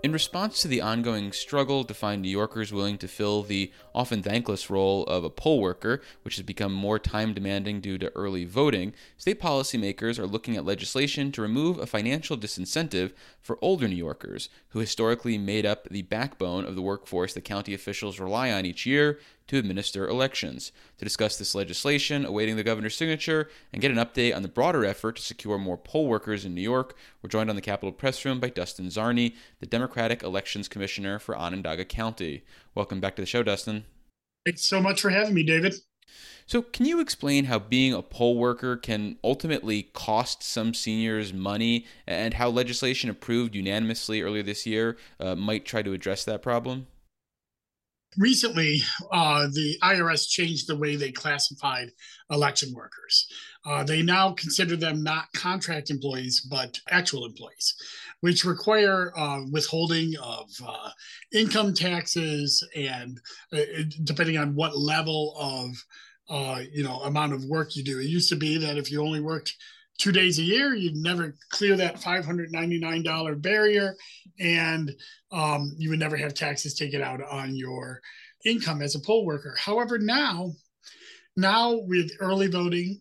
In response to the ongoing struggle to find New Yorkers willing to fill the often thankless role of a poll worker, which has become more time demanding due to early voting, state policymakers are looking at legislation to remove a financial disincentive for older New Yorkers, who historically made up the backbone of the workforce that county officials rely on each year to administer elections. To discuss this legislation awaiting the governor's signature and get an update on the broader effort to secure more poll workers in New York, we're joined on the Capitol Press Room by Dustin Czarny, the Democratic Elections Commissioner for Onondaga County. Welcome back to the show, Dustin. Thanks so much for having me, David. So, can you explain how being a poll worker can ultimately cost some seniors money and how legislation approved unanimously earlier this year uh, might try to address that problem? Recently, uh, the IRS changed the way they classified election workers. Uh, they now consider them not contract employees, but actual employees, which require uh, withholding of uh, income taxes and uh, depending on what level of uh, you know amount of work you do. It used to be that if you only worked two days a year, you'd never clear that $599 barrier and um, you would never have taxes taken out on your income as a poll worker. However, now, now with early voting,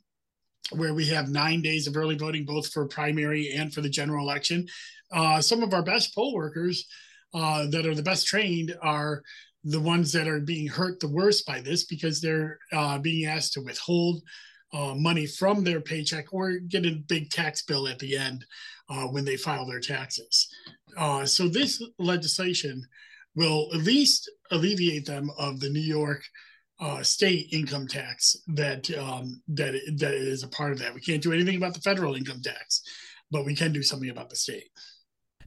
where we have nine days of early voting, both for primary and for the general election, uh, some of our best poll workers uh, that are the best trained are the ones that are being hurt the worst by this because they're uh, being asked to withhold uh, money from their paycheck or get a big tax bill at the end uh, when they file their taxes. Uh, so this legislation will at least alleviate them of the New York uh, state income tax that um, that that is a part of that. We can't do anything about the federal income tax, but we can do something about the state.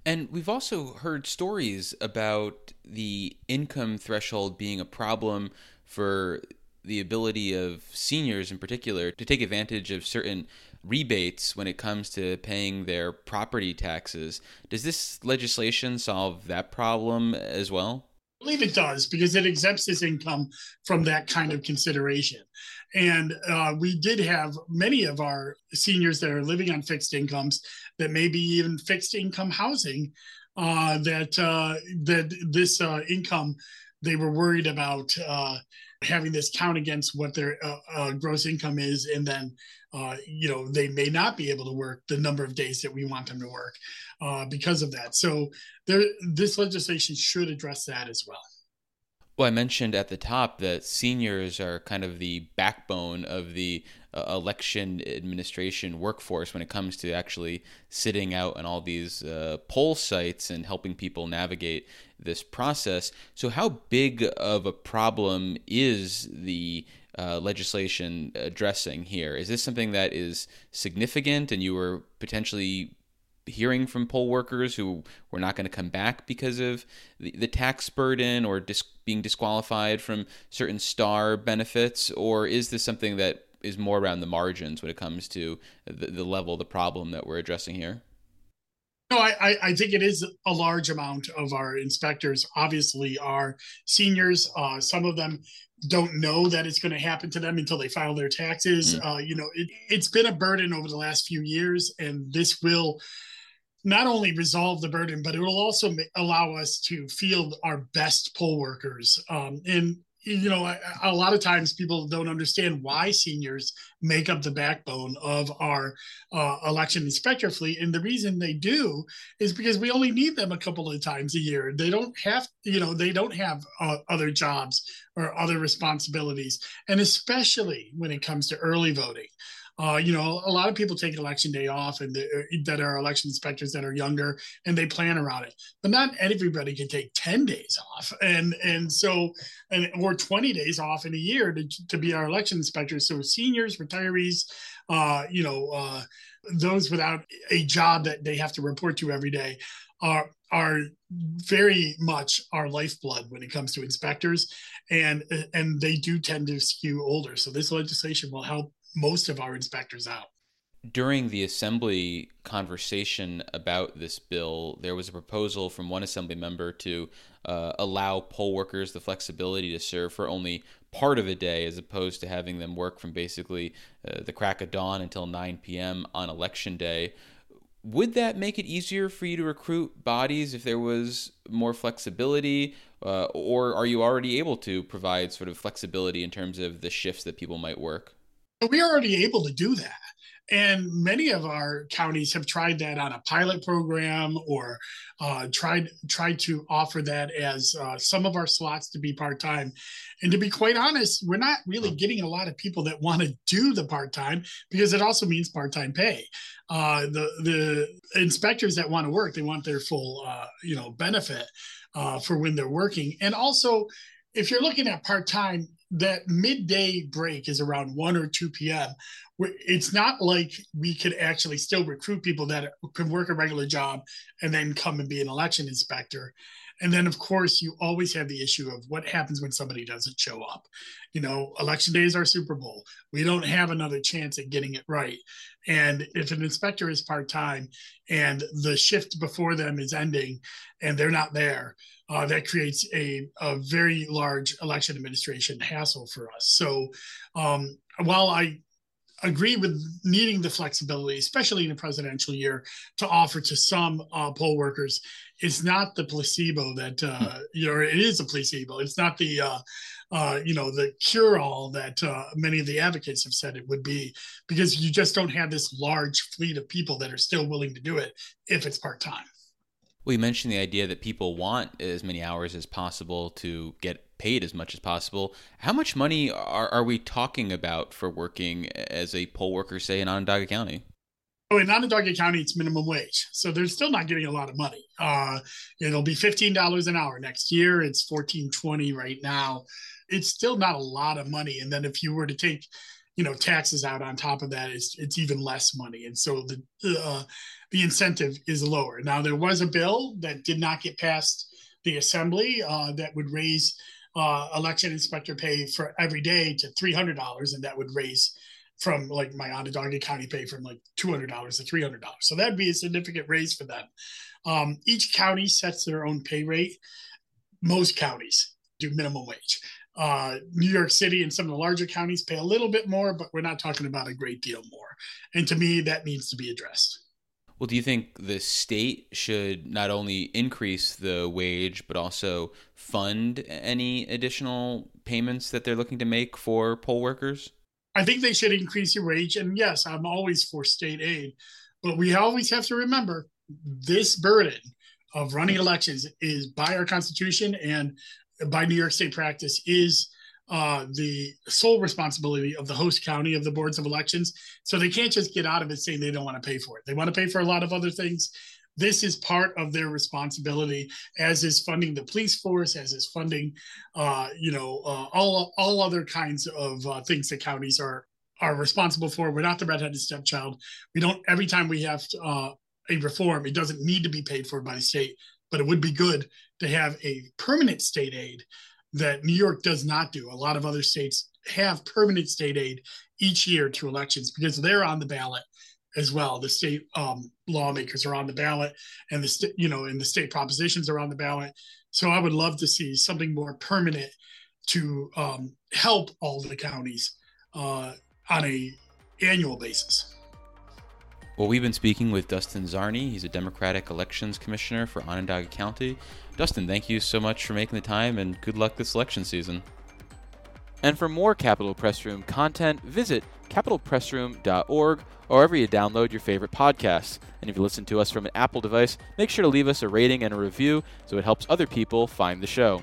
And we've also heard stories about the income threshold being a problem for the ability of seniors in particular to take advantage of certain rebates when it comes to paying their property taxes. Does this legislation solve that problem as well? I believe it does because it exempts this income from that kind of consideration. And uh, we did have many of our seniors that are living on fixed incomes that maybe even fixed income housing uh, that uh, that this uh, income they were worried about uh, having this count against what their uh, uh, gross income is, and then uh, you know they may not be able to work the number of days that we want them to work uh, because of that. So there, this legislation should address that as well. Well, I mentioned at the top that seniors are kind of the backbone of the uh, election administration workforce when it comes to actually sitting out on all these uh, poll sites and helping people navigate this process. So, how big of a problem is the uh, legislation addressing here? Is this something that is significant and you were potentially hearing from poll workers who were not going to come back because of the, the tax burden or dis- being disqualified from certain star benefits? Or is this something that is more around the margins when it comes to the, the level the problem that we're addressing here? No, I, I think it is a large amount of our inspectors obviously are seniors. Uh, some of them don't know that it's going to happen to them until they file their taxes. Mm. Uh, you know, it, it's been a burden over the last few years, and this will not only resolve the burden, but it will also allow us to field our best poll workers. Um, and you know, a, lot of times people don't understand why seniors make up the backbone of our uh, election inspector fleet, and the reason they do is because we only need them a couple of times a year. They don't have, you know, they don't have uh, other jobs or other responsibilities, and especially when it comes to early voting. Uh, you know, a lot of people take election day off, and uh, that are election inspectors that are younger, and they plan around it. But not everybody can take ten days off, and and so, and or twenty days off in a year to to be our election inspectors. So seniors, retirees, uh, you know, uh, those without a job that they have to report to every day are are very much our lifeblood when it comes to inspectors and and they do tend to skew older so this legislation will help most of our inspectors out. During the assembly conversation about this bill, there was a proposal from one assembly member to uh, allow poll workers the flexibility to serve for only part of a day as opposed to having them work from basically uh, the crack of dawn until 9 p.m. on election day. would that make it easier for you to recruit bodies if there was more flexibility uh, or are you already able to provide sort of flexibility in terms of the shifts that people might work we're already able to do that and many of our counties have tried that on a pilot program or uh, tried tried to offer that as uh, some of our slots to be part time. And to be quite honest, we're not really getting a lot of people that want to do the part time because it also means part time pay. Uh, the the inspectors that want to work, they want their full uh, you know benefit uh, for when they're working, and also if you're looking at part time, that midday break is around 1 or 2 p.m. It's not like we could actually still recruit people that could work a regular job and then come and be an election inspector. And then, of course, you always have the issue of what happens when somebody doesn't show up. You know, election day is our Super Bowl. We don't have another chance at getting it right. And if an inspector is part time and the shift before them is ending and they're not there, uh, that creates a, a very large election administration hassle for us. So um, while I agree with needing the flexibility, especially in a presidential year, to offer to some uh, poll workers. It's not the placebo that uh, hmm. you know. It is a placebo. It's not the uh, uh, you know the cure-all that uh, many of the advocates have said it would be, because you just don't have this large fleet of people that are still willing to do it if it's part time. You mentioned the idea that people want as many hours as possible to get paid as much as possible. How much money are, are we talking about for working as a poll worker, say, in Onondaga County? Oh, in Onondaga County, it's minimum wage. So they're still not getting a lot of money. Uh, it'll be $15 an hour next year. It's $14.20 right now. It's still not a lot of money. And then if you were to take, you know, taxes out on top of that, it's, it's even less money. And so the, uh, the incentive is lower. Now, there was a bill that did not get past the assembly uh, that would raise uh, election inspector pay for every day to $300 and that would raise from like my Onondaga County pay from like $200 to $300. So that'd be a significant raise for them. Um, each county sets their own pay rate. Most counties do minimum wage. Uh, New York City and some of the larger counties pay a little bit more, but we're not talking about a great deal more. And to me, that needs to be addressed. Well, do you think the state should not only increase the wage, but also fund any additional payments that they're looking to make for poll workers? I think they should increase your wage. And yes, I'm always for state aid, but we always have to remember this burden of running elections is by our Constitution and by New York State practice is uh, the sole responsibility of the host county of the boards of elections. So they can't just get out of it saying they don't want to pay for it. They want to pay for a lot of other things. This is part of their responsibility, as is funding the police force, as is funding, uh, you know, uh, all all other kinds of uh, things that counties are are responsible for. We're not the redheaded stepchild. We don't. Every time we have to, uh, a reform, it doesn't need to be paid for by the state, but it would be good to have a permanent state aid that New York does not do. A lot of other states have permanent state aid each year to elections because they're on the ballot as well. The state um, lawmakers are on the ballot, and the st- you know, and the state propositions are on the ballot. So I would love to see something more permanent to um, help all the counties uh, on a annual basis. Well, we've been speaking with Dustin Czarny. He's a Democratic Elections Commissioner for Onondaga County. Dustin, thank you so much for making the time and good luck this election season. And for more Capitol Press Room content, visit capitolpressroom.org or wherever you download your favorite podcasts. And if you listen to us from an Apple device, make sure to leave us a rating and a review so it helps other people find the show.